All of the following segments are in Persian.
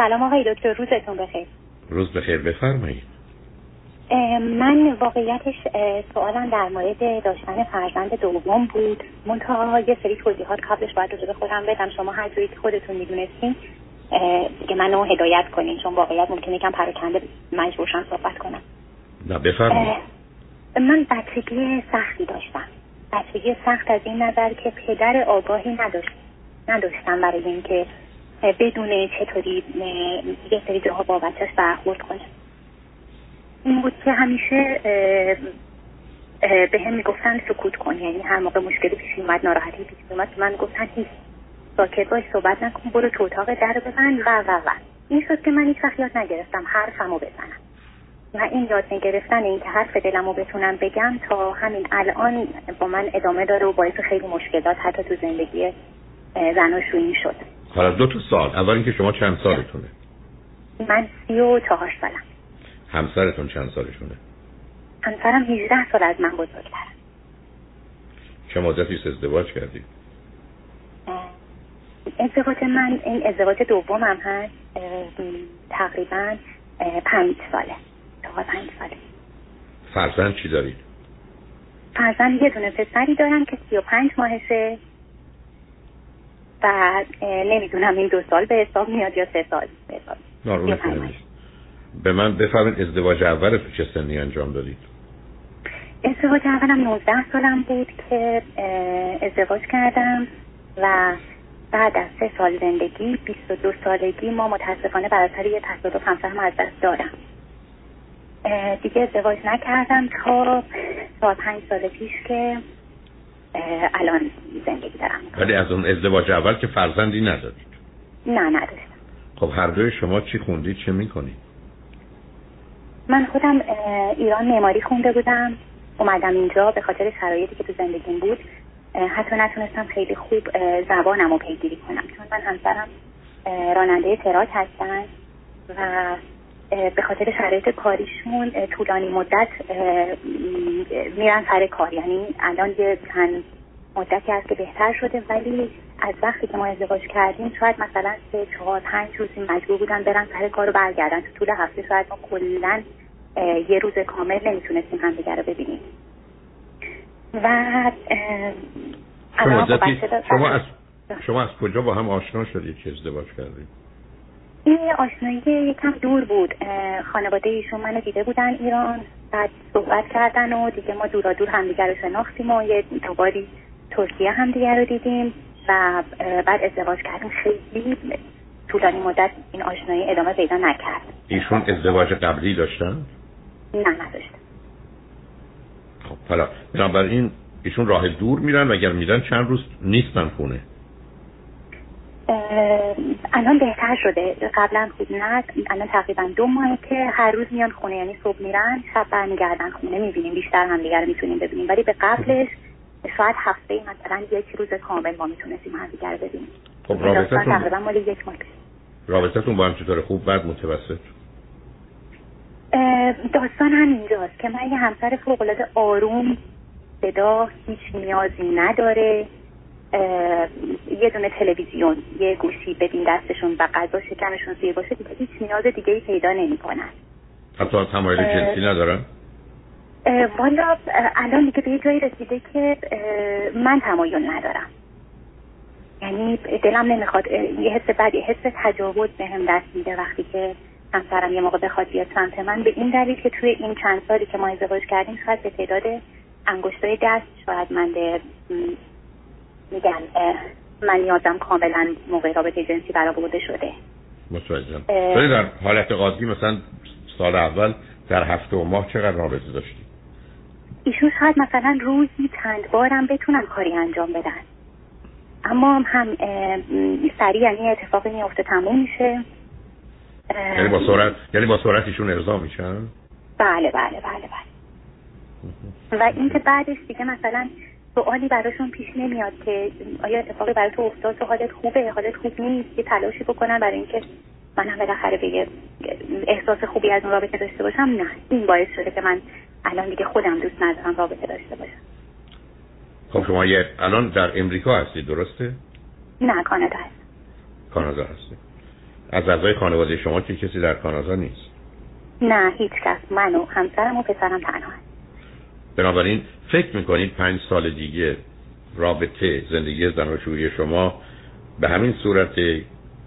سلام آقای دکتر روزتون بخیر. روز بخیر بفرمایید. من واقعیتش سوالم در مورد داشتن فرزند دوم بود. منتها یه سری توضیحات قبلش باید به خودم بدم. شما هر جوری که خودتون می‌دونستین دیگه منو هدایت کنین چون واقعیت ممکنه یکم پراکنده مجبورشم صحبت کنم. نه بفرمایید. من بچگی سختی داشتم. بچگی سخت از این نظر که پدر آگاهی نداشت. نداشتم برای اینکه بدون چطوری یه سری جاها با بچهش برخورد کنه. این بود که همیشه به هم می‌گفتن سکوت کن. یعنی هر موقع مشکلی پیش اومد ناراحتی پیش اومد من گفتن هیچ. ساکت باش صحبت نکن برو تو اتاق در ببند و و و. این شد که من هیچ وقت یاد نگرفتم حرفمو بزنم. و این یاد نگرفتن این که حرف دلمو بتونم بگم تا همین الان با من ادامه داره و باعث خیلی مشکلات حتی تو زندگی زناشویی شد. حالا دو تا سال. اول اینکه شما چند سالتونه؟ من سی و چهار سالم. همسرتون چند سالشونه؟ همسرم 18 سال از من بزرگتره. چه مدتی ازدواج کردید ازدواج من این ازدواج دومم هست. تقریبا پنج ساله. تا پنج ساله. فرزند چی دارید؟ فرزند یه دونه پسری دارم که سی و پنج ماهشه. و نمی‌دونم این دو سال به حساب میاد یا سه سال به حساب به من بفرمایید ازدواج اول تو چه سنی انجام دادید؟ ازدواج اولم 19 سالم بود که ازدواج کردم و بعد از سه سال زندگی 22 سالگی ما متاسفانه بر اثر یه تصادف همسرم از دست دارم دیگه ازدواج نکردم تا تا پنج سال پیش که الان زندگی دارم. ولی از اون ازدواج اول که فرزندی ندارید نه نداشتم خب هر دوی شما چی خوندید چه می‌کنید من خودم ایران معماری خونده بودم. اومدم اینجا به خاطر شرایطی که تو زندگیم بود. حتی نتونستم خیلی خوب زبانم رو پیگیری کنم. چون من همسرم راننده تراک هستن و به خاطر شرایط کاریشون طولانی مدت میرن سر کار. یعنی الان یه چند مدتی هست که بهتر شده ولی از وقتی که ما ازدواج کردیم شاید مثلا سه چهار پنج روزی مجبور بودن برن سر کار رو برگردن. تو طول هفته شاید ما کلا یه روز کامل نمی‌تونستیم همدیگه رو ببینیم. و شما, شما از شما از کجا با هم آشنا شدید که ازدواج کردید؟ این آشنایی یکم دور بود. خانواده ایشون منو دیده بودن ایران بعد صحبت کردن و دیگه ما دورا دور همدیگه رو شناختیم و یه دوباری ترکیه همدیگه رو دیدیم و بعد ازدواج کردیم. خیلی طولانی مدت این آشنایی ادامه پیدا نکرد. ایشون ازدواج قبلی داشتن؟ نه نداشتن. خب حالا بنابراین ایشون راه دور میرن و اگر میرن چند روز نیستن خونه؟ الان بهتر شده. قبلا خوب نه الان تقریبا دو ماهه که هر روز میان خونه یعنی صبح میرن شب برمیگردن خونه می‌بینیم. بیشتر هم دیگر می‌تونیم ببینیم. ولی به قبلش شاید هفته مثلا یک روز کامل ما می‌تونستیم همدیگر ببینیم. خب رابطتون تقریبا مال یک ماه رابطتون با هم چطور خوب بعد متوسط؟ داستان هم اینجاست که من یه همسر فوقلاده آروم صدا هیچ نیازی نداره. یه دونه تلویزیون یه گوشی بدین دستشون و غذا شکمشون سیر باشه دیگه هیچ نیاز دیگه ای پیدا نمی‌کنن. حتی تمایل جنسی ندارن؟ والا الان دیگه به یه جایی رسیده که من تمایل ندارم. یعنی دلم نمی‌خواد یه حس بعد یه حس تجاوز به هم دست میده وقتی که همسرم یه موقع بخواد بیاد سمت من. به این دلیل که توی این چند سالی که ما ازدواج کردیم شاید به تعداد انگشتای دست شاید من میگن من یادم کاملا موقع رابطه جنسی برآورده شده. متوجهم. ولی در حالت قاضی مثلا سال اول در هفته و ماه چقدر رابطه داشتی؟ ایشون شاید مثلا روزی چند بارم بتونن کاری انجام بدن. اما هم سریع یعنی اتفاقی میفته تموم میشه. یعنی با سرعت یعنی با سرعت ایشون ارضا میشن؟ بله بله بله بله. و اینکه بعدش دیگه مثلا سوالی براشون پیش نمیاد که آیا اتفاقی برای تو افتاد تو حالت خوبه؟ حالت خوب نیست یه تلاشی بکنن برای اینکه من هم بالاخره به احساس خوبی از اون رابطه داشته باشم؟ نه. این باعث شده که من الان دیگه خودم دوست ندارم رابطه داشته باشم. خب شما یه الان در امریکا هستی درسته؟ نه کانادا هست. کانادا هستی. از اعضای خانواده شما که کسی در کانادا نیست؟ نه هیچ کس من و همسرم و پسرم تنها بنابراین فکر می‌کنید پنج سال دیگه رابطه زندگی زناشویی شما به همین صورت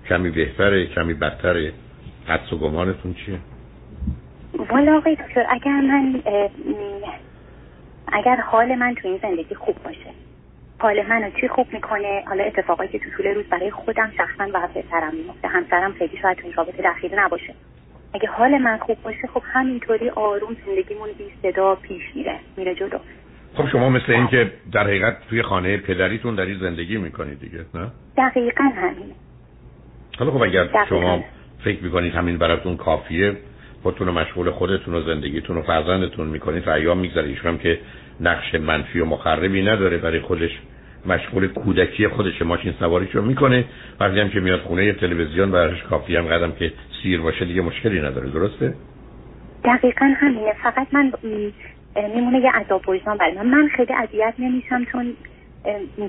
کمی بهتره کمی بدتره؟ حدس و گمانتون چیه؟ والا آقای دکتر اگر من اگر حال من تو این زندگی خوب باشه حال منو چی خوب می‌کنه؟ حالا اتفاقایی که تو طول روز برای خودم شخصا و پسرم میفته همسرم خیلی شاید تو این رابطه دخیل نباشه. اگه حال من خوب باشه خب همینطوری آروم زندگیمون بی صدا پیش میره میره جلو. خب شما مثل این که در حقیقت توی خانه پدریتون داری زندگی می‌کنید دیگه نه؟ دقیقا همینه. حالا خب اگر شما فکر می‌کنید همین براتون کافیه خودتون مشغول خودتون و زندگیتون و فرزندتون می‌کنید و ایام میگذره ایشون که نقش منفی و مخربی نداره برای خودش. مشغول کودکی خودش ماشین سواریشو می‌کنه. وقتی هم که میاد خونه تلویزیون براش کافی هم قدم که سیر باشه دیگه مشکلی نداره درسته؟ دقیقا همینه. فقط من میمونه یه عذاب وجدان برای من. من خیلی اذیت نمیشم چون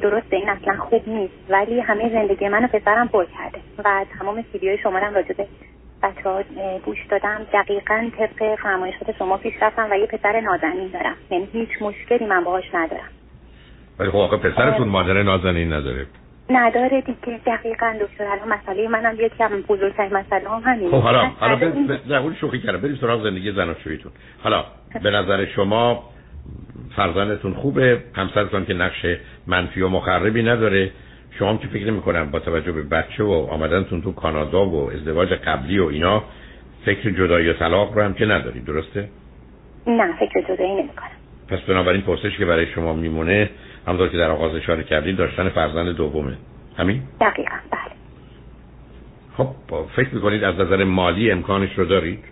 درسته این اصلا خوب نیست ولی همه زندگی منو پسرم پر کرده و تمام ویدیوهای شما هم راجع به بچه ها گوش دادم. دقیقا طبق فرمایشات شما پیش رفتم و یه پسر نازنین دارم. یعنی هیچ مشکلی من باهاش ندارم. ولی خب آقا پسرتون مادر نازنین نداره. نداره دیگه. دقیقا دکتر الان مسئله منم یکی از بزرگترین مسئله هم همینه. خب حالا حالا به شوخی کردم. بریم سراغ زندگی زناشوییتون. حالا به نظر شما فرزندتون خوبه؟ همسرتون که نقش منفی و مخربی نداره. شما که فکر کنم با توجه به بچه و آمدنتون تو کانادا و ازدواج قبلی و اینا فکر جدایی و طلاق رو هم که ندارید درسته؟ نه فکر جدایی نمی‌کنم. پس بنابراین پرسش که برای شما میمونه همونطور که در آغاز اشاره کردید داشتن فرزند دومه. همین؟ دقیقا بله. خب فکر می‌کنید از نظر مالی امکانش رو دارید؟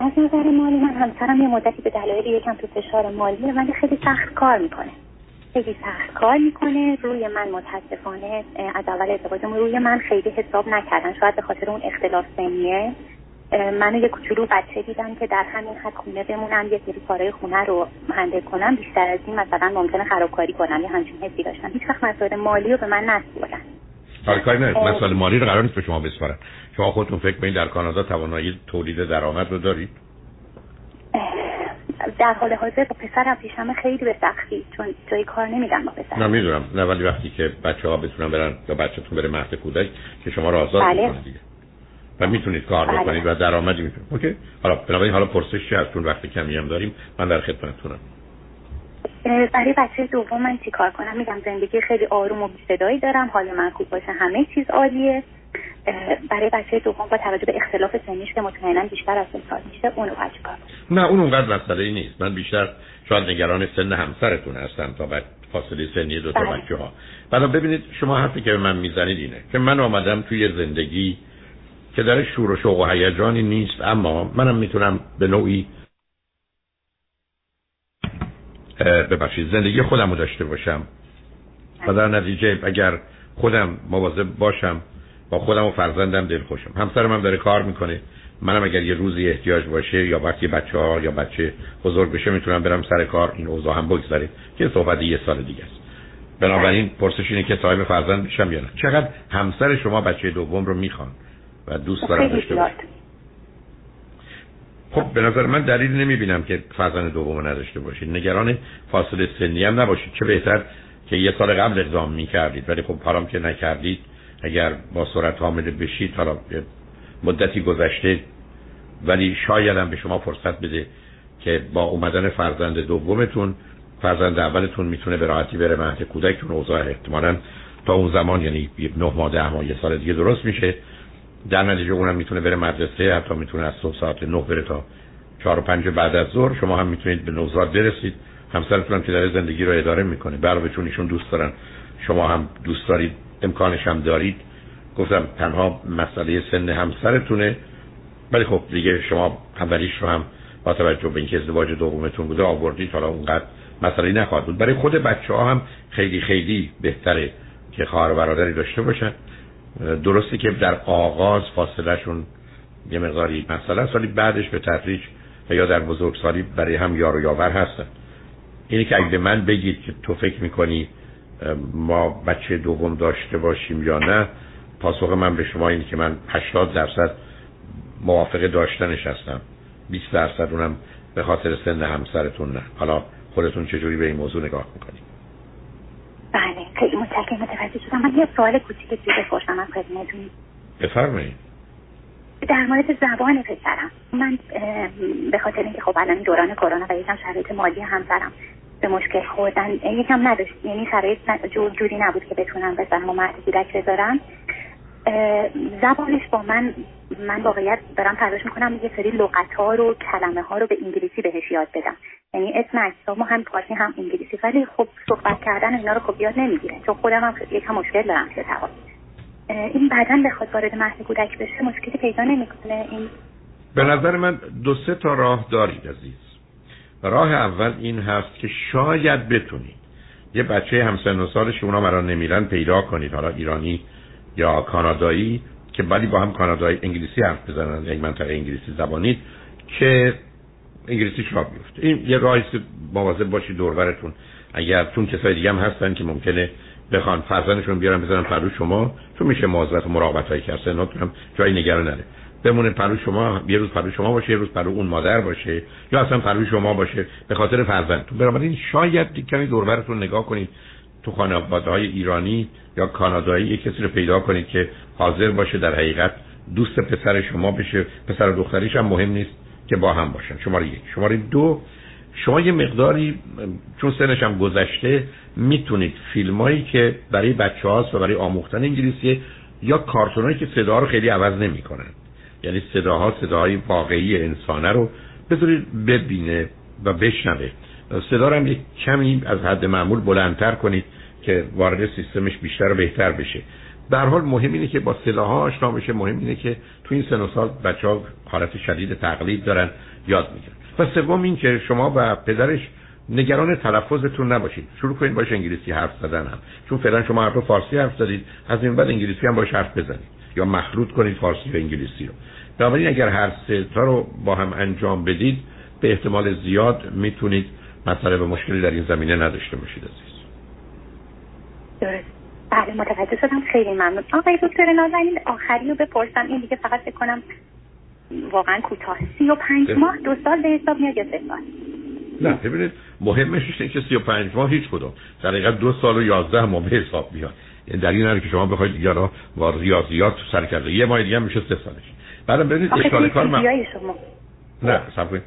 از نظر مالی من همسرم یه مدتی به دلایل یکم تو فشار مالی ولی خیلی سخت کار می‌کنه. خیلی سخت کار می‌کنه. روی من متاسفانه از اول ازدواجمون روی من خیلی حساب نکردن. شاید به خاطر اون اختلاف سنیه. منو یه کوچولو بچه دیدن که در همین حد خونه بمونم یه سری کارهای خونه رو هندل کنم. بیشتر از این مثلا ممکنه خرابکاری کنم یه همچین حسی داشتن هیچ وقت مسائل مالی رو به من نسپردن. حالا کاری نه مسائل مالی رو قرار نیست به شما بسپارن شما خودتون فکر کنید در کانادا توانایی تولید درآمد رو دارید؟ در حال حاضر با پسرم پیشم خیلی به سختی چون جای کار نمیدم با پسرم. نه می‌دونم. نه ولی وقتی که بچه ها بتونن برن یا بچهتون بره مهد کودک که شما رو آزاد بله. دیگه. و می‌تونید کار بله. بکنید و درآمدی می‌تونید. اوکی. حالا بنابراین حالا پرسش چی از چون وقتی کمی هم داریم. من در خدمتتونم. برای بچه دوم من چی کار کنم؟ میگم زندگی خیلی آروم و بی‌صدایی دارم. حال من خوب باشه. همه چیز عالیه. برای بچه دوم با توجه به اختلاف سنیش که مطمئنا بیشتر از سال میشه اونو بچه کار نه اون اونقدر مسئله نیست. من بیشتر شاید نگران سن همسرتون هستم تا بعد فاصله سنی دو تا بله. بچه ها بعد ببینید شما حرفی که به من می‌زنید اینه که من آمدم توی زندگی که در شور و شوق و هیجانی نیست اما منم می‌تونم به نوعی ببخشید زندگی خودم رو داشته باشم. و در نتیجه اگر خودم مواظب باشم با خودم و فرزندم دل خوشم همسرم هم داره کار می‌کنه. منم اگر یه روزی احتیاج باشه یا وقتی بچه ها یا بچه بزرگ بشه می‌تونم برم سر کار این اوضاع هم بگذاره که صحبت یه سال دیگه است. بنابراین پرسش اینه که صاحب فرزند میشم یا نه. چقدر همسر شما بچه دوم رو می‌خوان؟ و دوست دارن داشته باشه خب به نظر من دلیل نمی‌بینم که فرزند دوم نداشته باشید نگران فاصله سنی هم نباشید. چه بهتر که یه سال قبل اقدام می‌کردید. ولی خب حرام که نکردید. اگر با سرعت حامله بشید حالا مدتی گذشته. ولی شاید هم به شما فرصت بده که با اومدن فرزند دومتون فرزند اولتون می‌تونه به راحتی بره مهد کودکتون. اوضاع احتمالا تا اون زمان یعنی نه ماه ده ماه یه سال دیگه درست میشه. در نتیجه اونم می‌تونه بره مدرسه حتی می‌تونه از صبح ساعت نه بره تا چهار و پنج بعد از ظهر. شما هم می‌تونید به نوزاد برسید. همسرتون هم که داره زندگی رو اداره می‌کنه. برای چون ایشون دوست دارن. شما هم دوست دارید. امکانش هم دارید. گفتم تنها مسئله سن همسرتونه. ولی خب دیگه شما اولیش رو هم با توجه به اینکه ازدواج دومتون بوده آوردید. حالا اونقدر مسئله نخواهد بود. برای خود بچه ها هم خیلی خیلی بهتره که خواهر برادری داشته باشن. درسته که در آغاز فاصلهشون یه مقداری مسئله است بعدش به تدریج و یا در بزرگسالی برای هم یار و یاور هستن. اینی که اگه من بگید که تو فکر می‌کنی ما بچه دوم داشته باشیم یا نه پاسخ من به شما اینه که من 80 درصد موافق داشتنش هستم. 20 درصد اونم به خاطر سن همسرتون نه. حالا خودتون چجوری به این موضوع نگاه می‌کنید؟ متشکرم متوجه شدم من یه سوال کوچیک دیگه بپرسم از خدمتتون. بفرمایید. در مورد زبان پسرم. من به خاطر اینکه خب الان دوران کرونا و یکم شرایط مالی همسرم به مشکل خوردن یکم نداشت. یعنی شرایط جوری نبود که بتونم بزنم و مرد کودک بذارم. زبانش با من من واقعیت دارم تلاش می‌کنم یه سری لغت ها رو کلمه ها رو به انگلیسی بهش یاد بدم. یعنی اسم اجسام هم پارسی هم انگلیسی. ولی خب صحبت کردن اینا رو خب یاد نمی‌گیره چون خودم هم یکم مشکل دارم که این بعدا بخواد وارد مهد کودک بشه مشکلی پیدا نمی‌کنه. این به نظر من دو سه تا راه دارید عزیز. راه اول این هست که شاید بتونید. یه بچه همسن و سالش اونا مرا نمیرن پیدا کنید. حالا ایرانی یا کانادایی که ولی با هم کانادایی انگلیسی حرف بزنن. یک منطقه انگلیسی زبانید که انگلیسیش را بیفته این یه راهی که مواظب باشید دوربرتون اگر چون کسای دیگه هم هستن که ممکنه بخوان فرزندشون بیارن بزنن پرو شما چون میشه مواظبت و مراقبت هایی کرد. هم جایی نگران نره. بمونه پهلو شما یه روز پهلو شما باشه یه روز پهلو اون مادر باشه یا اصلا پهلو شما باشه به خاطر فرزندتون. بنابراین شاید کمی دوربرتون نگاه کنید. تو خانواده های ایرانی یا کانادایی یه کسی رو پیدا کنید که حاضر باشه در حقیقت دوست پسر شما بشه پسر و دختریش هم مهم نیست. که با هم باشن. شماره یک. شماره دو شما یه مقداری چون سنش هم گذشته می‌تونید فیلمایی که برای بچه هاست و برای آموختن انگلیسی یا کارتونایی که صدا رو خیلی عوض نمی‌کنن. یعنی صداها صداهای واقعی انسانه رو بذارید ببینه و بشنوه. صدا رو هم یک کمی از حد معمول بلندتر کنید که وارد سیستمش بیشتر و بهتر بشه. در حال مهم اینه که با صداها آشنا بشه. مهم اینه که تو این سن و سال بچه ها حالت شدید تقلید دارن یاد می‌گیرن. و سوم این که شما و پدرش نگران تلفظتون نباشید. شروع کنید باش انگلیسی حرف زدن هم. چون فعلا شما حرف فارسی حرف زدید از این بعد انگلیسی هم باش حرف بزنید. یا مخلوط کنید فارسی و انگلیسی رو. بنابراین اگر هر سه تا رو با هم انجام بدید به احتمال زیاد می‌تونید مسئله به مشکلی در این زمینه نداشته باشید عزیز. درست. بله متوجه شدم. خیلی ممنون. آقای دکتر نازنین آخری رو بپرسم. این دیگه فقط فکر کنم واقعا کوتاه. سی و پنج ماه دو سال به حساب میاد یا سه سال؟ نه ببینید مهمش اینه که سی و پنج ماه هیچ کدوم. در حقیقت دو سال و یازده ماه به حساب میاد. یعنی در این که شما بخواید دیگه را با ریاضیات سر کرده یه ماه دیگه میشه سه سالش. بعدم ببینید اشکال کار من نه سب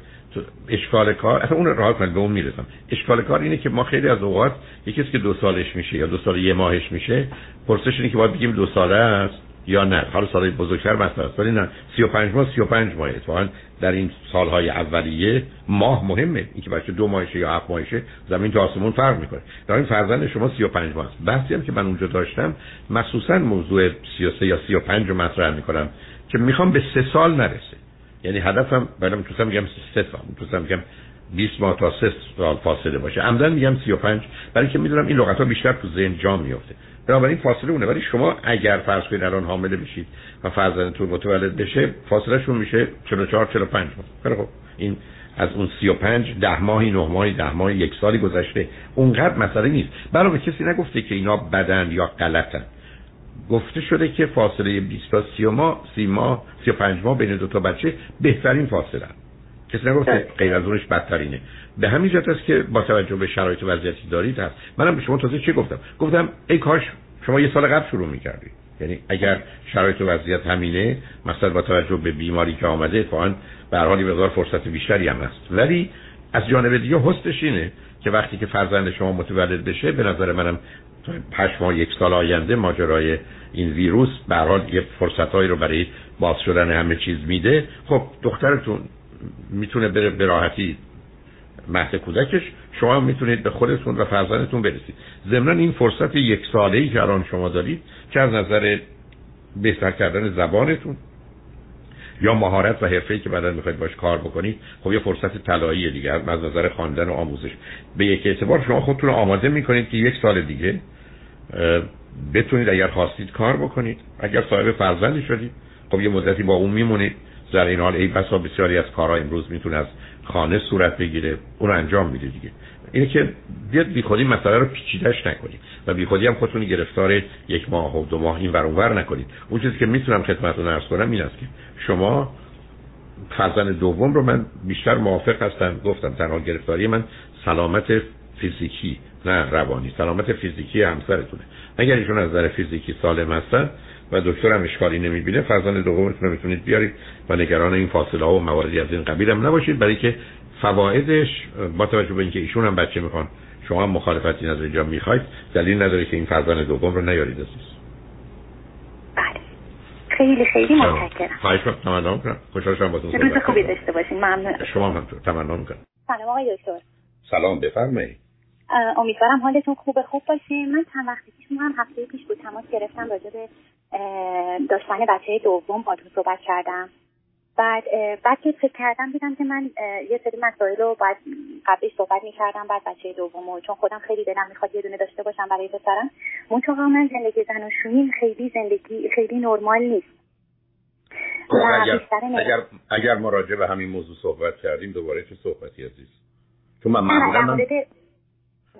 اشکال کار اصلا اون راه کنید به اون می‌رسم. اشکال کار اینه که ما خیلی از اوقات یکی که دو سالش میشه یا دو سال یه ماهش میشه پرسش اینه که باید بگیم دو ساله است. یا نه. حالا سالهای بزرگتر مثلا است ولی نه. 35 ماه 35 ماه اتفاقا در این سالهای اولیه ماه مهمه. اینکه بچه دو ماهشه یا هفت ماهشه زمین تا آسمون فرق می‌کنه. در این فرزند شما 35 ماه است بحثی هم که من اونجا داشتم مخصوصا موضوع 33 یا 35 رو مطرح می‌کنم که می‌خوام به سه سال نرسه. یعنی هدفم بعدم تو میگم سه سال. تو میگم 20 ماه تا 3 سال فاصله باشه. عمدن میگم 35 برای که می‌دونم این لغت ها بیشتر تو ذهن جا میفته بنابراین فاصله اونه. ولی شما اگر فرض کنید الان حامله بشید و فرزندتون متولد بشه فاصله شون میشه 44 45 ماه خیلی خب این از اون 35 ده ماهی نه ماهی ده ماهی یک سالی گذشته. اونقدر مسئله نیست. برای کسی نگفته که اینا بدن یا غلطن. گفته شده که فاصله 20 تا 30 ماه 30 ماه 35 ماه بین دو تا بچه بهترین فاصله کسی نگفته غیر از اونش بدترینه. به همین جهت است که با توجه به شرایط وضعیتی دارید هست. منم به شما تازه چه گفتم؟ گفتم ای کاش شما یه سال قبل شروع می‌کردید یعنی اگر شرایط و وضعیت همینه مثلا با توجه به بیماری که آمده اتفاقا به هر حال مقدار فرصت بیشتری هم هست. ولی از جانب دیگه هستش اینه که وقتی که فرزند شما متولد بشه به نظر منم هشت ماه یک سال آینده ماجرای این ویروس به هر حال یه فرصتهایی رو برای باز شدن همه چیز میده. خب دخترتون می‌تونه بره به راحتی مهد کودکش شما می‌تونید به خودتون و فرزندتون برسید. ضمن این فرصت یک ساله ای که الان شما دارید که از نظر بهتر کردن زبانتون یا مهارت و حرفه‌ای که بعدا می‌خواید باش کار بکنید خب یه فرصت طلایی دیگه از نظر خواندن و آموزش. به یک اعتبار شما خودتون رو آماده می‌کنید که یک سال دیگه بتونید اگر خواستید کار بکنید. اگر صاحب فرزندی شدید خب یه مدتی با اون میمونید. در این حال ای بسا بسیاری از کارها امروز می‌تونه از خانه صورت بگیره. اون انجام میده دیگه. اینه که بیاد بی خودی مسئله رو پیچیدش نکنید و بی خودی هم خودتون گرفتار یک ماه و دو ماه این ور اونور نکنید. اون چیزی که می‌تونم خدمتتون عرض کنم این است که شما فرزند دوم رو من بیشتر موافق هستم. گفتم تنها گرفتاری من سلامت فیزیکی نه روانی. سلامت فیزیکی همسرتونه. اگر ایشون از نظر فیزیکی سالم هستن و دکتر هم اشکالی نمی‌بینه فرزند دومتون رو می‌تونید بیارید و نگران این فاصله ها و مواردی از این قبیل هم نباشید. برای که فوایدش با توجه به اینکه ایشون هم بچه می‌خوان شما هم مخالفتی از اینجا می‌خواید دلیل نداره که این فرزند دوم رو نیارید عزیز. بله. خیلی خیلی متشکرم. خواهش کنم. خوشحال شدم باهاتون روز خوبی داشته باشین. ممنون. شما هم تمنا می‌کنم. سلام آقای دکتر. سلام بفرمایید. امیدوارم حالتون خوب خوب باشه من چند وقتی پیش هم هفته پیش بود تماس گرفتم راجع به داشتن بچه دوم با صحبت کردم. بعد بعد که فکر کردم دیدم که من یه سری مسائل رو باید قبلش صحبت می‌کردم بعد بچه دوم چون خودم خیلی دلم می‌خواد یه دونه داشته باشم برای پسرم. منتها من زندگی زن و خیلی زندگی خیلی نرمال نیست. خب، اگر, اگر, اگر مراجع به همین موضوع صحبت کردیم دوباره چه صحبتی عزیز؟ چون من معمولا من,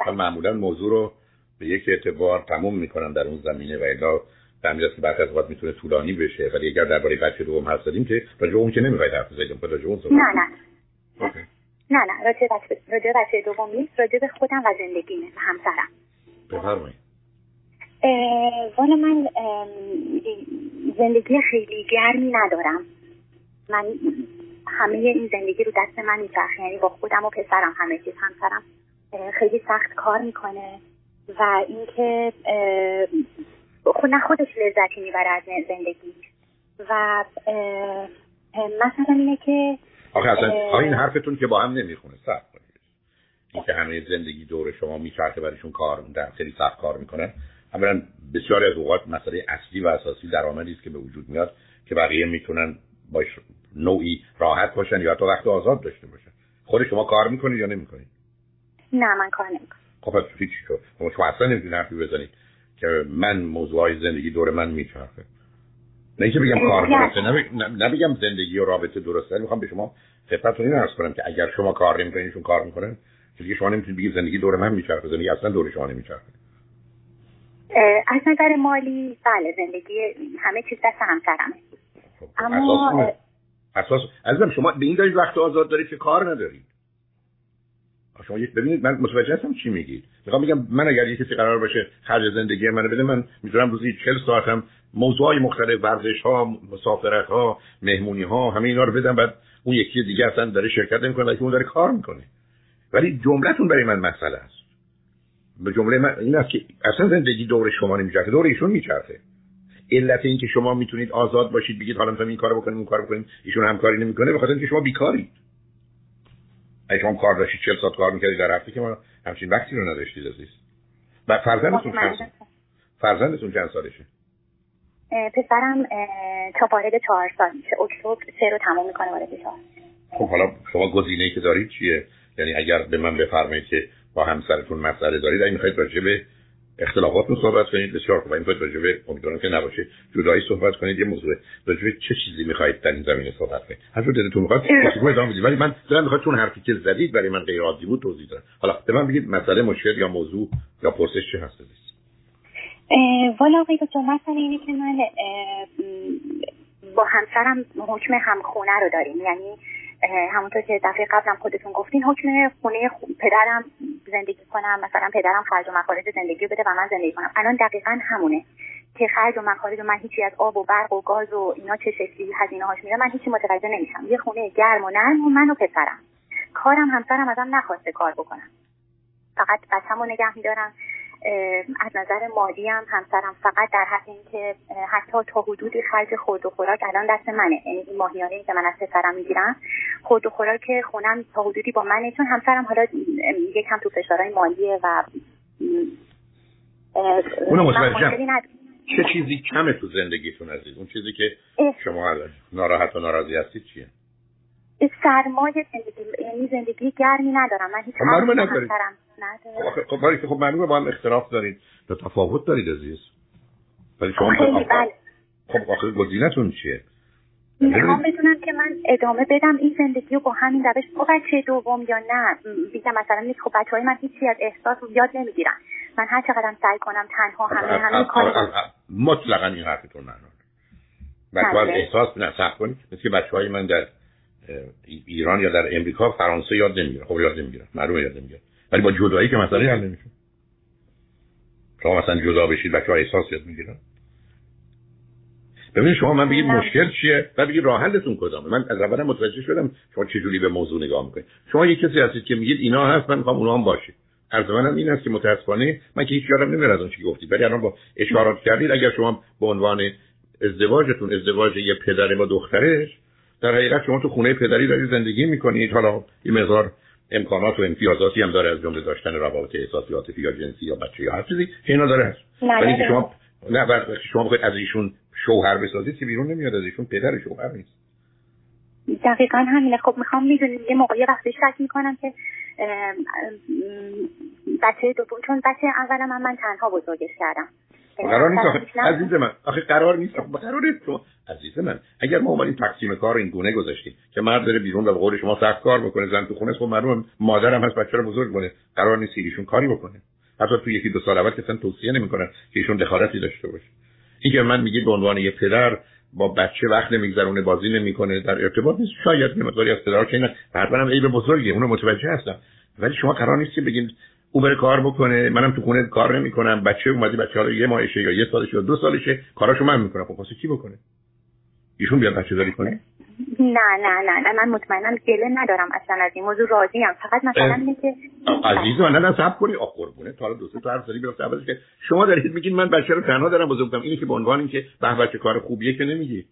من معمولا موضوع رو به یک اعتبار تموم می‌کنم در اون زمینه و الا در که برخی از اوقات می‌تونه طولانی بشه ولی اگر درباره بچه دوم حرف زدیم که راجع اون که نمی‌خواید حرف بزنید راجع اون نه نه. نه نه. راجع بچه راجع بچه دوم نیست راجع به خودم و زندگیمه و همسرم. بفرمایید. والا من زندگی خیلی گرمی ندارم. من همه این زندگی رو دست من میچرخه یعنی با خودم و پسرم همه چیز همسرم خیلی سخت کار می‌کنه. و اینکه نه خودش لذتی می‌بره از زندگی. و مثلا اینه که آخه اصلا این حرفتون که با هم نمی‌خونه سخت کنید. این که همه زندگی دور شما میچرخه برایشون کار در خیلی سخت کار می‌کنن اولا بسیاری از اوقات مسئله اصلی و اساسی درآمدی است که به وجود میاد که بقیه می‌تونن باش نوعی راحت باشن یا تو وقت آزاد داشته باشن. خود شما کار می‌کنید یا نمی‌کنید؟ نه من کار نمی‌کنم. خب پس هیچ شما اصلا نمی‌تونید حرفی بزنید. که من موضوع زندگی دور من میچرخه. نه اینکه بگم کار درسته نبگم زندگی و رابطه درسته می‌خوام به شما خدمتتون این عرض کنم که اگر شما کار نمی‌کنید ایشون کار می‌کنن چون شما نمی‌تونید بگید زندگی دور من میچرخه زندگی اصلا دور شما نمیچرخه. از نظر مالی بله زندگی همه چیز دست همسرمه. خب، اما اساس عزیزم شما به این دلیل وقت آزاد دارید که کار ندارید. شما ببینید من متوجه هستم چی میگید. می‌خوام بگم من اگر یه کسی قرار باشه خرج زندگی من بده من می‌تونم روزی 40 ساعتم موضوعای مختلف ورزش ها مسافرت ها مهمونی ها همه اینا رو بدم بعد اون یکی دیگه اصلا داره شرکت نمی‌کنه که اون داره کار می‌کنه. ولی جملتون برای من مسئله است. به جمله من این است که اصلا زندگی دور شما نمیچرخه دور ایشون میچرخه. علت این که شما می‌تونید آزاد باشید بگید حالا می‌تونم این کارو بکنیم اون کارو بکنیم ایشون همکاری نمی‌کنه بخاطر اینکه شما بیکارید. اگه شما کار داشتید 40 ساعت کار می‌کردید در هفته که ما همچین وقتی رو نداشتید عزیز. و فرزندتون چند فرزندتون چند سالشه؟ پسرم تا وارد چهار سال میشه. اکتبر سه رو تمام می‌کنه وارد چهار. خب حالا شما گزینه‌ای که دارید چیه؟ یعنی اگر به من بفرمایید که با همسرتون مسئله دارید اگه می‌خواید راجع به اختلافات رو صحبت کنید. بسیار خوب. این راجع به امیدوارم که نباشه. جدایی صحبت کنید. یه موضوع. راجع به چه چیزی می‌خواید در این زمینه صحبت کنید؟ هر جور دلتون می‌خواد ادامه بدید. ولی من دلم می‌خواد چون حرفی که زدید برای من غیر عادی بود توضیح دادم حالا به من بگید مسئله مشکل یا موضوع یا پرسش چه هست؟ والا آقای دکتر مثلا اینه که من با همسرم حکم همخونه رو داریم. یعنی همونطور که دفعه قبلم خودتون گفتین حکم خونه پدرم زندگی کنم مثلا پدرم خرج و مخارج زندگی بده و من زندگی کنم. الان دقیقا همونه. که خرج و مخارج و من هیچی از آب و برق و گاز و اینا چه شکلی هزینه هاش میره من هیچی متوجه نمیشم. یه خونه گرم و نرم و من و پسرم. کارم همسرم ازم نخواسته کار بکنم. فقط بچه‌مو نگه میدارم. از نظر مالی هم همسرم فقط در حد اینکه حتی تا حدودی خرج خورد و خوراک الان دست منه. یعنی این ماهیانه که من از پسرم می‌گیرم خورد و خوراک خونم تا حدودی با منه چون همسرم حالا یکم تو فشارهای مالیه و اونو متوجهم. چه چیزی کمه تو زندگیتون عزیز؟ اون چیزی که شما ناراحت و ناراضی هستید چیه؟ سرمایه زندگی یعنی زندگی گرمی ندارم. من هیچ خب ندارم خب خب خب معلومه با هم اختلاف دارید. یا تفاوت دارید عزیز. ولی شما خیلی بله. خب آخه گزینتون چیه؟ می‌خوام بدونم که من ادامه بدم این زندگی رو با همین روش با بچه دوم یا نه؟ بیگم مثلا نیست. خب بچه های من هیچی از احساس رو یاد نمی‌گیرن. من هر چقدر سعی کنم تنها همه همه کار مطلقا این حرفتون نه بچه از احساس نه سخت کنید. مثل بچه های من در ایران یا در امریکا فرانسه یاد نمی‌گیرن خب یاد نمی‌گیرن معلومه یاد نمی‌گیرن ولی با جدایی که مسئله حل نمیشه. شما مثلا جدا بشید بچه ها احساس یاد می‌گیرن. ببینید شما من بگید مشکل چیه و بگید راه حلتون کدامه. من از اول متوجه شدم شما چجوری به موضوع نگاه می‌کنید. شما یه کسی هستید که میگید اینا هست من می‌خوام اونها هم باشید. عرض منم این است که متاسفانه من که هیچ یادم نمیاد از اون چی گفتید. ولی الان با اشارات کردید اگر شما به عنوان ازدواجتون ازدواج یه پدر با دخترش در حقیقت شما تو خونه پدری دارید زندگی می‌کنید حالا یه مقدار امکانات و امتیازاتی هم داره از جمله داشتن روابط احساسی عاطفی یا جنسی یا بچه یا هر چیزی. اینا داره هست. ولی شما نه شما بخواید از ایشون شوهر بسازید که بیرون نمیاد؟ از ایشون پدر شوهر نیست. دقیقا همینه. خب می‌خوام می‌دونید یه موقعی وقتی شک می‌کنم که بچه دوم چون بچه اولم من, من تنها بزرگش کردم. قرار نیست. عزیز من. آخه قرار نیست. آخه قرار نیست. شما عزیز من اگر ما اومدیم تقسیم کار این گونه گذاشتیم که مرد داره بیرون و به قول شما سخت کار بکنه زن تو خونه خب معلومه مادرم هست بچه رو بزرگ کنه قرار نیست ایشون کاری بکنه. حتی تو یکی دو سال اول که توصیه نمی‌کنن که ایشون دخالتی داشته باشه. این که من میگید به عنوان یه پدر با بچه وقت نمیگذرونه بازی نمی‌کنه در ارتباط نیست. شاید یه مقداری از پدر که اینا حتما عیب بزرگیه. اونو متوجه هستم. ولی شما قرار نیست که بگید او بره کار بکنه. منم تو خونه کار نمی‌کنم. بچه اومدی بچه حالا یه ماهشه یا یه سالشه یا دو سالشه کاراشو من می‌کنم. خب واسه کی بکنه؟ ایشون بیاد بچه داری کنه؟ نه نه نه نه. من مطمئنم گله ندارم اصلا از این موضوع. راضی ام. فقط مثلا اینه که عزیز من نه صبر کنی. آخ قربونه. تا دو سه تا حرف زدی برفت اولش که شما دارید میگین من بچه رو تنها دارم بزرگ کنم اینی که به عنوان اینکه به بچه کار خوبیه که نمیگی.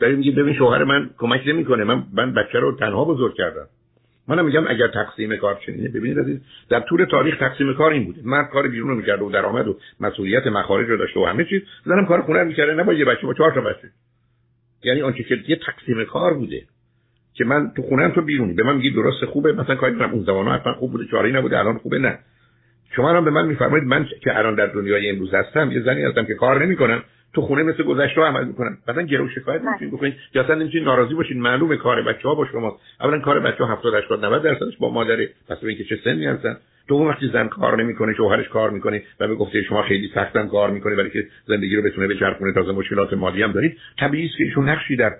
دارید میگید ببین شوهر من کمک نمی‌کنه. من من بچه رو تنها بزرگ کردم. منم میگم اگر تقسیم کار چنینه ببینید عزیز در طول تاریخ تقسیم کار این بوده. مرد کار بیرون رو می‌کرد و درآمد و مسئولیت مخارج رو داشته و همه چیز. زنم کار خونه رو نه با یه بچه با چهار تا بچه. یعنی آنچه که یه تقسیم کار بوده که من تو خونه تو بیرونی. به من میگی درست خوبه مثلا کاری کنم اون زمانه حتما خوب بوده چاره نبوده الان خوبه نه. شما هم به من میفرمایید من که الان در دنیای امروز هستم یه زنی هستم که کار نمی‌کنم تو خونه مثل گذشته عمل می‌کنن. بعدا گرو شکایت بله. نمی‌تونید بکنید یا اصلا نمی‌تونید ناراضی باشین معلومه کار بچه ها با شما اولا کار بچه ها 70 80 90 درصدش با مادره پس به اینکه چه سنی هستن. تو وقتی زن کار نمی‌کنه شوهرش کار می‌کنه و به گفته شما خیلی سختم کار می‌کنه برای که زندگی رو بتونه بچرخونه تازه مشکلات مالی هم دارید. طبیعی است که ایشون نقشی در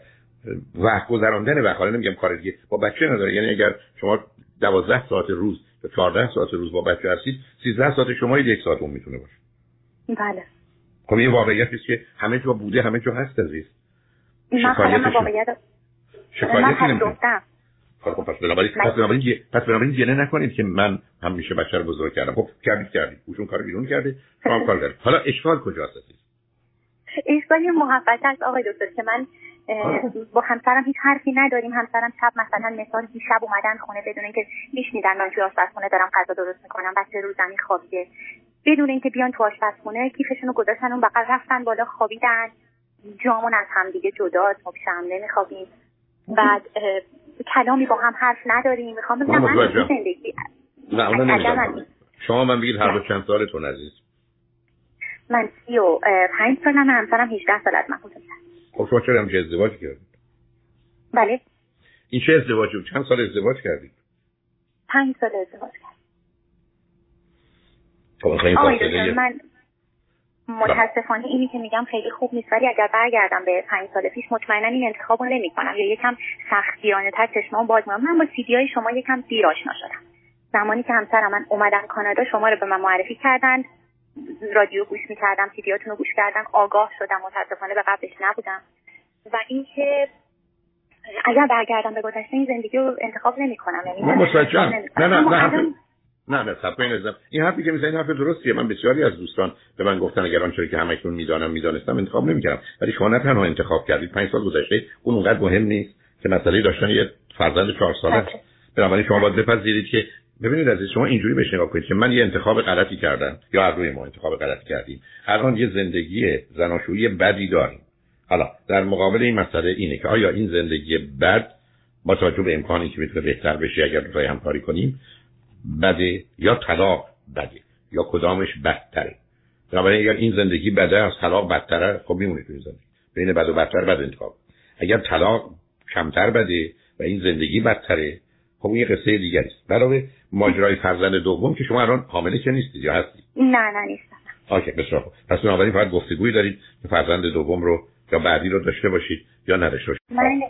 وقت گذراندن وقت حالا نمیگم کار دیگه با بچه نداره. یعنی اگر شما 12 ساعت روز یا 14 ساعت روز با بچه هستید 13 ساعت شما یک ساعت اون می‌تونه باشه. بله. خب این واقعیتی است که همه جا بوده همه جا هست عزیز. من واقعیت شکایتی نمی‌کنم. خب پس بنابراین پس بنابراین پس بنابراین گله نکنید که من همیشه بچه رو بزرگ کردم. خب کردید کردید. اوشون کار بیرون کرده. شما کار کردید حالا اشکال کجاست عزیز؟ اشکال یه محبت است آقای دکتر که من با همسرم هیچ حرفی نداریم. همسرم شب مثلا مثال شب اومدن خونه بدون اینکه میشنیدن من توی آشپزخونه دارم غذا درست می‌کنم بچه رو زمین خوابیده. بدون اینکه بیان تو آشپزخونه کیفشون رو گذاشتن اون بغل رفتن بالا خوابیدن. جامون از هم دیگه جدا ما پیش هم نمیخوابیم. بعد کلامی با هم حرف نداریم. می‌خوام بگم من زندگی نه شما من بگید هر دو چند سالتون عزیز؟ من سی و پنج سالم همسرم 18 سال از من خب شما چرا همچه ازدواج کردید؟ بله. این چه ازدواجی بود؟ چند سال ازدواج کردید؟ پنج سال ازدواج کردید آقای من متاسفانه اینی که میگم خیلی خوب نیست ولی اگر برگردم به پنج سال پیش مطمئنا این انتخاب رو نمی کنم یا یکم سختگیرانه تر چشمام باز می‌کنم. من با سیدی های شما یکم دیر آشنا شدم. زمانی که همسرم من اومدن کانادا شما رو به من معرفی کردن رادیو گوش می‌کردم سیدیاتون رو گوش کردم آگاه شدم. متاسفانه به قبلش نبودم. و اینکه اگر برگردم به گذشته این زندگی رو انتخاب نمی کنم یعنی نه نه نه نه نه سب نزدم این حرفی که می‌زنید حرف درستیه. من بسیاری از دوستان به من گفتن اگر آنچه که همکنون می‌دانم می‌دانستم انتخاب نمی‌کردم. ولی شما نه تنها انتخاب کردید پنج سال گذشته اون اونقدر مهم نیست که مسئله داشتن یه فرزند چهار ساله. است بنابراین شما باید بپذیرید که ببینید عزیز شما اینجوری بهش نگاه کنید که من یه انتخاب غلطی کردم یا هر روی ما انتخاب غلطی کردیم. الان یه زندگی زناشویی بدی داریم. حالا در مقابل این مسئله اینه که آیا این زندگی بد با توجه به امکانی که می‌تونه بهتر بشه اگر دوتای همکاری کنیم بده یا طلاق بده یا کدامش بدتره. بنابراین اگر این زندگی بده از طلاق بدتره خب میمونه توی زندگی. بین بد و بدتر بد انتخاب. اگر طلاق کمتر بده و این زندگی بدتره خب این یه قصه دیگری است. برای ماجرای فرزند دوم که شما الان حامله که نیستید یا هستید؟ نه نه نیستم. آکه بسیار پس بنابراین فقط گفتگویی دارید که فرزند دوم رو یا بعدی رو داشته باشید یا نداشته باشید. من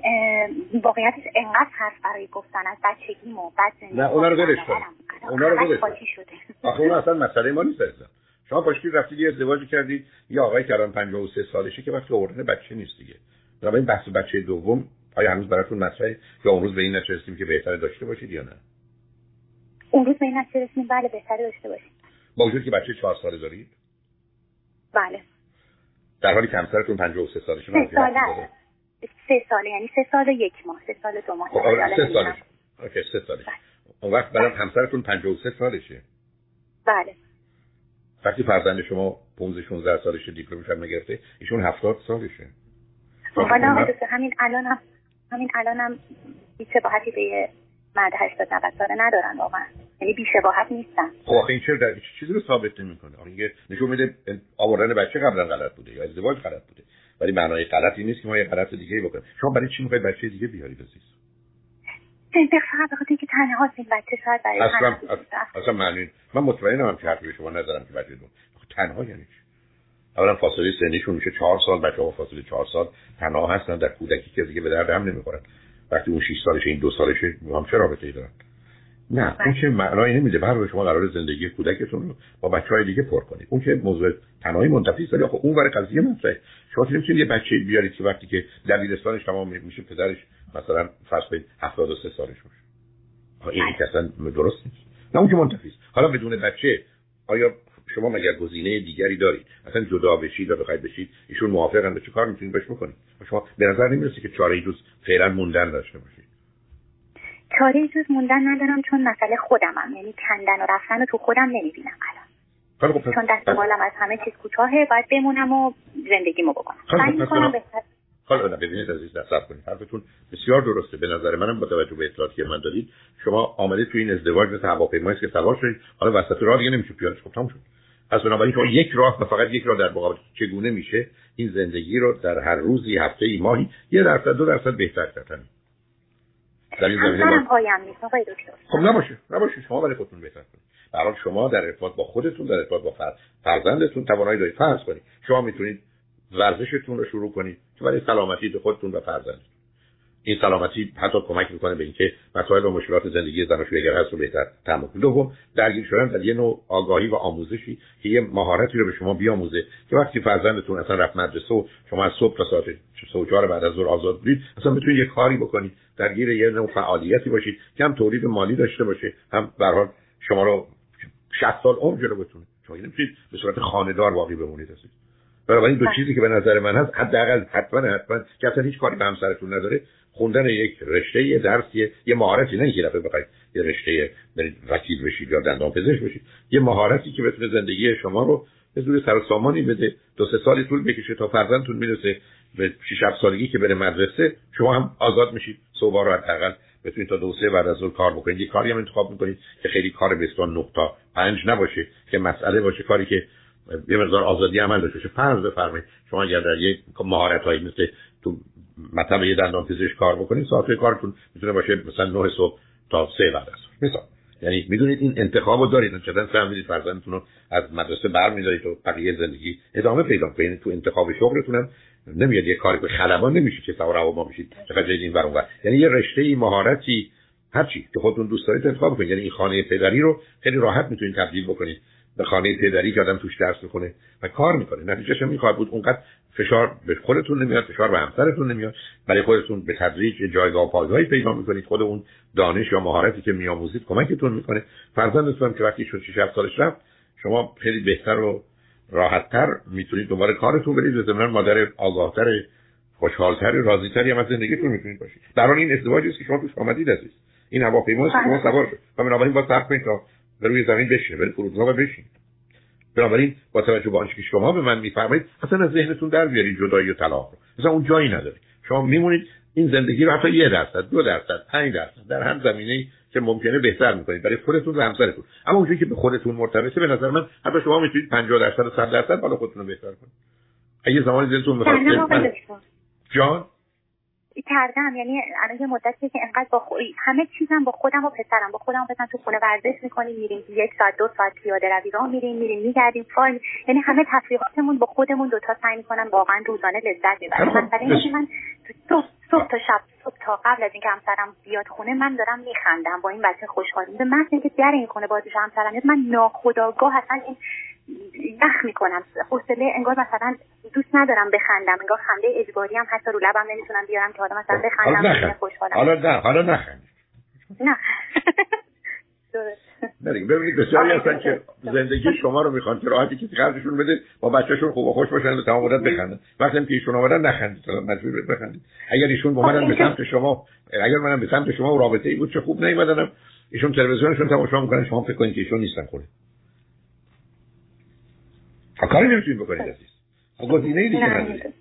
واقعیتش انقدر حرف برای گفتن از بچگیمو بعد نه اونا رو ولش کن. اونا رو ولش شده؟ آخه اون اصلا مسئله ما نیست عزیزم. شما پاشید رفتید یه ازدواج کردید یا آقای الان 53 سالشه که وقتی آوردن بچه نیست دیگه. این بحث بچه دوم آیا هنوز براتون مطرحه یا اون روز به این نتیجه که بهتره داشته باشید یا نه؟ اون روز به این رسیدیم بله بهتره داشته باشید با وجود که بچه 4 ساله دارید؟ بله. در حالی که همسرتون 53 سالشه سه ساله سه ساله یعنی سه سال و یک ماه سه سال دو ماه. خب آره، سه سالش اوکی سه سالش بله. اون وقت برای بله. همسرتون 53 سالشه؟ بله. وقتی فرزند شما 15 16 سالشه دیپلمش هم نگرفته ایشون 70 سالشه. حالا همین الان هم همین الان هم هیچ شباهتی به مرد 80 90 ساله ندارن واقعا. یعنی بی شباهت نیستن. خب آخه این چرا در چیزی رو ثابت نمی‌کنه. آخه نشون میده آوردن بچه قبلا غلط بوده یا ازدواج غلط بوده. ولی معنای غلطی نیست که ما یه غلط دیگه بکنیم. شما برای چی می‌خواید بچه دیگه بیارید عزیز فقط بخاطر که تنها این بچه شاید برای اصلا اصلا معنی من مطمئنم که حرفی شما ندارم که بچه تنها یعنی چی؟ اولا فاصله سنیشون میشه چهار سال بچه ها فاصله چهار سال تنها هستن در کودکی که دیگه به درد هم نمی‌خورن. وقتی اون 6 سالشه این دو سالشه هم چه رابطه ای دارن؟ نه اون که معنایی نمیده. برای شما قرار زندگی کودکتون رو با بچه های دیگه پر کنید. اون که موضوع تنهایی منتفی ولی خب اون ور قضیه مطرحه. شما نمی‌تونید یه بچه بیارید که وقتی که دبیرستانش تمام میشه پدرش مثلا فرض کنید 73 سالش باشه. این که اصلا درست نیست. نه اون که منتفی حالا بدون بچه آیا شما مگر گزینه دیگری دارید؟ اصلا جدا بشید و بخواید بشید ایشون موافقن به چه کار می‌تونید؟ بهش بکنید. شما به نظر نمی‌رسه که چاره جز فعلا موندن داشته باشید. چاره جز موندن ندارم چون مسئله خودمم. یعنی کندن و رفتن رو تو خودم نمی‌بینم الان. چون دستمالم از همه چیز کوتاهه باید بمونم و زندگیمو بکنم. حالا ببینید عزیز نصب کنید. حرفتون بسیار درسته. به نظر منم با توجه به اطلاعاتی که من دارید شما آمده تو این ازدواج مثل هواپیمایی که سوار شدید حالا وسط راه دیگه نمیشه پیادش خب تموم شد. پس بنابراین شما یک راه و فقط یک راه در مقابل چگونه میشه این زندگی رو در هر روزی هفته ای ماهی یه درصد دو درصد بهتر کردن در این زمینه خب نباشه نباشه. شما برای خودتون بهتر کنید. برای شما در ارتباط با خودتون در ارتباط با فرزندتون توانایی دارید فرض کنید. شما می‌تونید ورزشتون رو شروع کنید که برای سلامتی خودتون و فرزندتون. این سلامتی حتی کمک می‌کنه به اینکه مسائل و مشکلات زندگی زناشویی اگر هست رو بهتر تحمل کنید دوم درگیر شدن در یه نوع آگاهی و آموزشی که یه مهارتی رو به شما بیاموزه که وقتی فرزندتون اصلا رفت مدرسه و شما از صبح تا ساعت سه چهار بعد از ظهر آزاد بودید اصلا بتونید یه کاری بکنید درگیر یه نوع فعالیتی باشید که هم تولید مالی داشته باشه هم به شما رو 60 سال عمر جلو بتونه. شما نمی‌تونید به صورت خانه‌دار باقی بمونید. بنابراین دو چیزی که به نظر من هست حداقل حتما حتما که اصلا هیچ کاری به همسرتون نداره خوندن یک رشته یه درس یه, یه مهارتی نه اینکه دفعه بخواید یه رشته برید وکیل بشید یا دندان پزشک بشید. یه مهارتی که بتونه زندگی شما رو به زور سر سامانی بده دو سه سالی طول بکشه تا فرزندتون می‌رسه به 6 7 سالگی که بره مدرسه شما هم آزاد میشید. صبح رو حداقل بتونید تا دو سه بعد از ظهر کار بکنید. یه کاری هم انتخاب می‌کنید که خیلی کار به نقطه پنج نباشه که مسئله باشه. کاری که یه مقدار آزادی عمل داشته باشه. فرض بفرمایید شما اگر در یک مهارت مثل تو مطب یه دندان پزشک کار بکنید ساعت کارتون می‌تونه باشه مثلا 9 صبح تا 3 بعد از مثلا یعنی می‌دونید این انتخاب رو دارید. چطور فهمیدید فرزندتون رو از مدرسه برمیدارید و بقیه زندگی ادامه پیدا کنید؟ تو انتخاب شغلتون هم نمیاد یه کاری به خلبان نمیشه که سوار هوا میشید چقدر این ور یعنی یه رشته ای مهارتی هرچی که خودتون دوست دارید انتخاب کنید. یعنی این خانه پدری رو خیلی راحت می‌تونید تبدیل بکنید. به خانه پدری که آدم توش درس می‌کنه و کار می‌کنه. نتیجهش می‌خواد بود. اونقدر فشار به خودتون نمیاد فشار به همسرتون نمیاد برای خودتون به تدریج جایگاه و پایگاهی پیدا می‌کنید خود اون دانش یا مهارتی که میآموزید کمکتون می‌کنه. فرزندتون که وقتی شد 6 سالش رفت شما خیلی بهتر و راحتتر می‌تونید دوباره کارتون برید و ضمن مادر آگاهتر خوشحالتر راضیتری هم از زندگیتون می‌تونید باشید. در این ازدواجی است که شما توش آمدید عزیز. این هواپیما شما سوار شد. و بنابراین با صبر کنید تا به روی زمین بشینه بره فرودگاه بشین بنابراین با توجه به آنچه که شما به من میفرمایید اصلا از ذهنتون در بیارید جدایی و طلاق رو. اصلا اون جایی نداره شما میمونید این زندگی رو حتی یه درصد دو درصد پنج درصد در هر زمینه که ممکنه بهتر می‌کنید برای خودتون و همسرتون. اما اونجایی که به خودتون مرتبطه به نظر من حتی شما می‌تونید 50 درصد و 100 درصد بالا خودتون رو بهتر کنید. اگه زمانی دلتون می‌خواد جان؟ کردم. یعنی الان یه مدتی که انقدر با خو... همه چیزم با خودم و پسرم با خودم و پسرم تو خونه ورزش می‌کنیم میریم یک ساعت دو ساعت پیاده روی راه میریم میریم میگردیم فایل. یعنی همه تفریحاتمون با خودمون دوتا سعی می‌کنم واقعا روزانه لذت ببرم مثلا اینکه من صبح, صبح تا شب صبح تا قبل از اینکه همسرم بیاد خونه من دارم میخندم با این بچه خوشحالم به محض اینکه در این خونه بازش همسرم من ناخداگاه اصلا این یخ می‌کنم. حوصله انگار مثلا دوست ندارم بخندم انگار خنده اجباری هم حتی رو لبم نمی‌تونم بیارم که حالا مثلا بخندم خوشحالم. حالا نه حالا نخند. نه. ببینید بسیاری هستن که زندگی شما رو می‌خوان که راحتی کسی قرضشون بده با بچهشون خوب و خوش باشن و تمام مدت بخندن. وقتی که ایشون آمدن نخندید. مجبور بخندید. اگر ایشون اومدن به سمت شما اگر منم به سمت شما و رابطه ای بود چه خوب نیومدنم. ایشون تلویزیونشون تماشا می‌کنن. شما فکر کنید که ایشون نیستن کاری نمی‌تونید بکنید عزیز. گزینه ای دیگه ندارید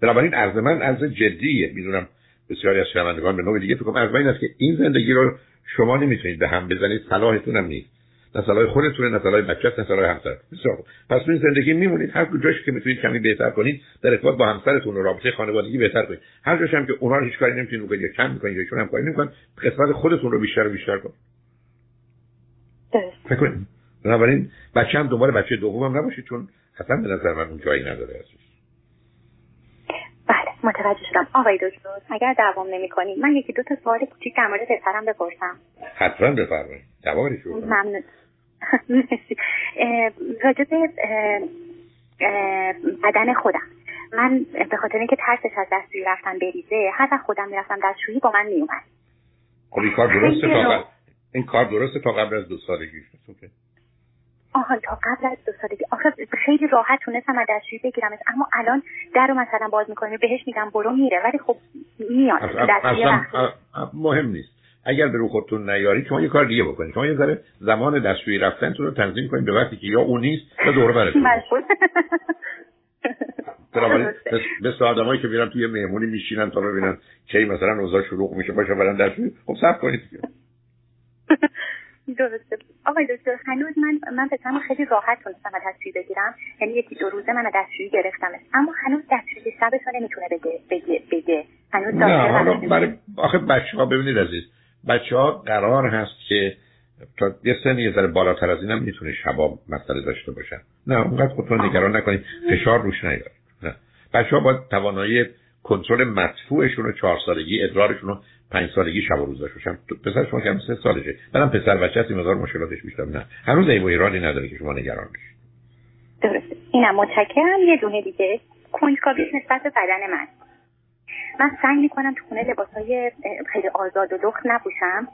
بنابراین عرض من عرض جدیه. می‌دونم بسیاری از شنوندگان به نوع دیگه فکر عرض این است که این زندگی رو شما نمی‌تونید به هم بزنید. صلاحتون هم نیست. نه صلاح خودتونه نه صلاح بچه نه صلاح همسر بسیار پس این زندگی میمونید. هر کجاش که می‌تونید کمی بهتر کنید در ارتباط با همسرتون و رابطه خانوادگی بهتر کنید. هر جاش هم که اونها هیچ کاری نمی‌تونید بکنید یا کم می‌کنید یا ایشون هم کاری نمی‌کنن قسمت خودتون رو بیشتر و بیشتر کنید. فکر کنید. بنابراین بچه هم دنبال بچه دومم نباشید چون اصلا به نظر من اون جایی نداره عزیز. بله متوجه شدم. آقای دکتر اگر دوام نمی کنید من یکی دو تا سوال کوچیک در مورد پسرم بپرسم. حتما بفرمایید. دوامش ممنون. راجع بدن خودم. من به خاطر اینکه ترسش از دستشویی رفتن بریزه هر وقت خودم می‌رفتم دستشویی با من میومد خب این کار درسته تا این کار درسته تا قبل از دو سالگی. آها تا قبل از دو سالگی آخه خیلی راحت تونستم از دستشویی بگیرمش. اما الان در رو مثلا باز می‌کنیم بهش میگم برو میره. ولی خب میاد. مهم نیست. اگر به رو خودتون نیاری شما یه کار دیگه بکنید. شما یه ذره زمان دستشویی رفتنتون رو تنظیم کنید به وقتی که یا اون نیست یا دوره براتون مثل آدمایی که میرن توی مهمونی میشینن تا ببینن کی مثلا اوضاع شروع میشه باشه برن دستشویی. خب صبر کنید درسته. آقای دکتر هنوز من من پسرم خیلی راحت تونستم از دستشویی بگیرم. یعنی یکی دو روزه من از دستشویی گرفتمش. اما هنوز دستشویی شبش نمی‌تونه بده بگه بده هنوز نه حالا برای آخه بچه ها ببینید عزیز بچه ها قرار هست که تا یه سن یه ذره بالاتر از اینم می‌تونه شبا مسئله داشته باشن. نه اونقدر خودتون نگران نکنید. فشار روش نیارید نه. بچه ها با توانایی کنترل مدفوعشون و چهار سالگی ادرارشون رو پنج سالگی شب و روز داشت. باشم پسر شما که سه سالشه. بعدم پسر بچه هست مقدار مشکلاتش بیشتر نه. هنوز عیب و ایرانی نداره که شما نگران بشید درسته اینم متشکرم. یه دونه دیگه. کنجکاویش نسبت به بدن من. من سعی می‌کنم تو خونه لباسهای خیلی آزاد و لخت نپوشم.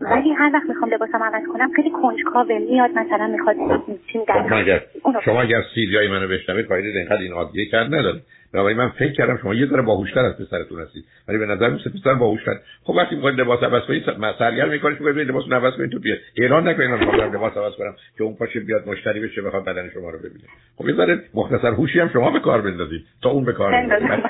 ولی هر وقت می‌خوام لباسم عوض کنم خیلی کنجکاوه میاد. مثلا می‌خواد میگن شما اگر سیدیای منو بشنوید فایده اینقدر این عادیه کرد نداره. بنابراین من فکر کردم شما یه ذره باهوشتر از پسرتون هستید. ولی به نظر میاد پسر باهوشتر. خب وقتی می‌خواید لباس عوض کنید سرگرم می‌کنید ببینید لباس عوض کنید تو بیاد. اعلان نکنید من می‌خوام لباس عوض کنم که اون پاشه بیاد مشتری بشه بخواد بدن شما رو ببینه. خب یه ذره مختصر هوشی هم شما به کار بندازید تا اون به کار بندازید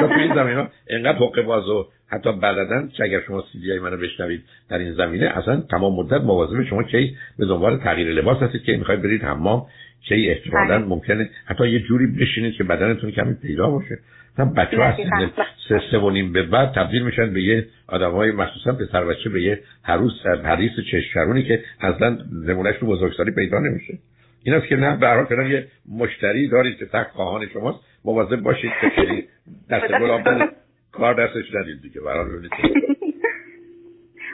تو این زمینه اینقدر حقه باز و حتی بعدن که اگر شما سیدی منو بشنوید در این زمینه اصلا تمام مدت مواظب شما کی به دنبال تغییر لباس هستید که می‌خواید برید حمام کی احتمالا بله. ممکنه حتی یه جوری بشینید که بدنتون کمی پیدا باشه. هم بچه ها سه سه و نیم به بعد تبدیل میشن به یه آدم های مخصوصا پسر بچه به یه حروس حریص چشمرونی که اصلا نمونهش رو بزرگسالی پیدا نمیشه. این است که نه به هر یه مشتری دارید که تک خواهان شماست مواظب باشید که دست گلاب کار دستش ندید دیگه برای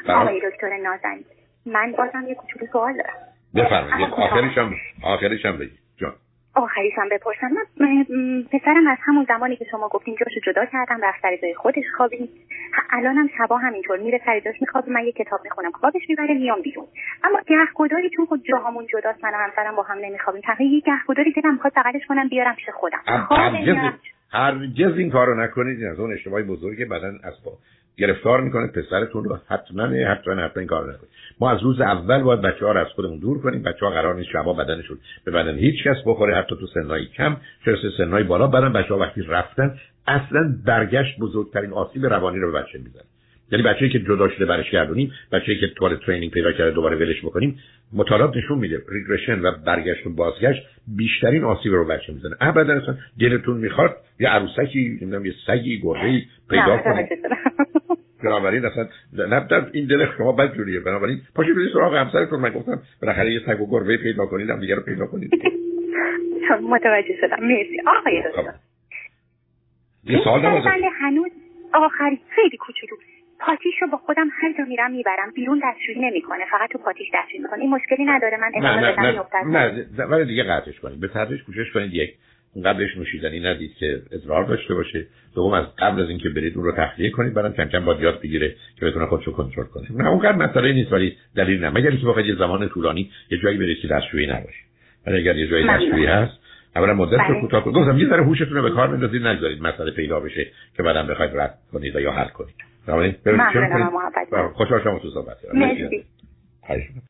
آقای دکتر نازنین من بازم یه کوچولو سوال دارم. بفرمایید آخرش هم آخرش هم بگید. جان. آخریشم بپرسم. من پسرم از همون زمانی که شما گفتین جاشو جدا کردم رفت سر جای خودش خوابید. الانم شبا همینطور میره سر جاش میخوابه من یه کتاب می‌خونم خوابش می‌بره میام بیرون. اما گهگداری چون خود جاهامون جداست من و همسرم با هم نمیخوابیم تقریبا یه گهگداری دلم می‌خواد بغلش کنم بیارم پیش خودم. هرگز این کارو نکنید. این از اون اشتباهی بزرگه بدن از گرفتار می‌کنه پسرتون رو حتما حتما حتما این کار نکنید. ما از روز اول باید بچه ها رو از خودمون دور کنیم. بچه ها قرار نیست شبا بدنشون به بدن هیچ کس بخوره حتی تو سنهای کم. چه سنهای بالا برن بچه ها وقتی رفتن اصلا برگشت بزرگترین آسیب روانی رو به بچه میزن یعنی بچه‌ای که جدا شده برش گردونیم بچه‌ای که توال ترینینگ پیدا کرده دوباره ولش بکنیم مطالعات نشون میده ریگرشن و برگشت و بازگشت بیشترین آسیب رو بچه می‌زنه. ابدا اصلا دلتون می‌خواد یه عروسکی نمی‌دونم یه سگی گربه‌ای پیدا کنید. بنابراین اصلا نه این دل شما بد جوریه. بنابراین پاشید برید سراغ همسرتون. من گفتم بالاخره یه سگ و گربه پیدا کنید هم دیگه رو پیدا کنید. متوجه شدم. مرسی. آقای خب. دکتر یه سوال هنوز آخری. خیلی کوچولو. پاتیش رو با خودم هر جا میرم می‌برم بیرون دستشویی نمی‌کنه. فقط تو پاتیش دستشویی می‌کنه این مشکلی نداره من ادامه نه بدم نه نه ولی دیگه قطعش کنید. به تدریج کوشش کنید یک قبلش نوشیدنی ندید که ادرار داشته باشه. دوم از قبل از اینکه برید اون رو تخلیه کنید. بعدم کم کم باید یاد بگیره که بتونه خودشو کنترل کنه. نه اونقدر مسئله نیست ولی دلیل نه. مگر اینکه بخواید یه زمان طولانی یه جایی برید که دستشویی نباشه. ولی اگر یه جایی. دستشویی هست اولا مدت رو بله. کوتاه کنید. گفتم یه ذره هوشتون رو به کار بندازید نگذارید. مسئله پیدا بشه که بعدم بخواید رد کنید یا حل کنید. محبت. بله، خوشحال شدم تو صحبت مرسی خواهش می‌کنم.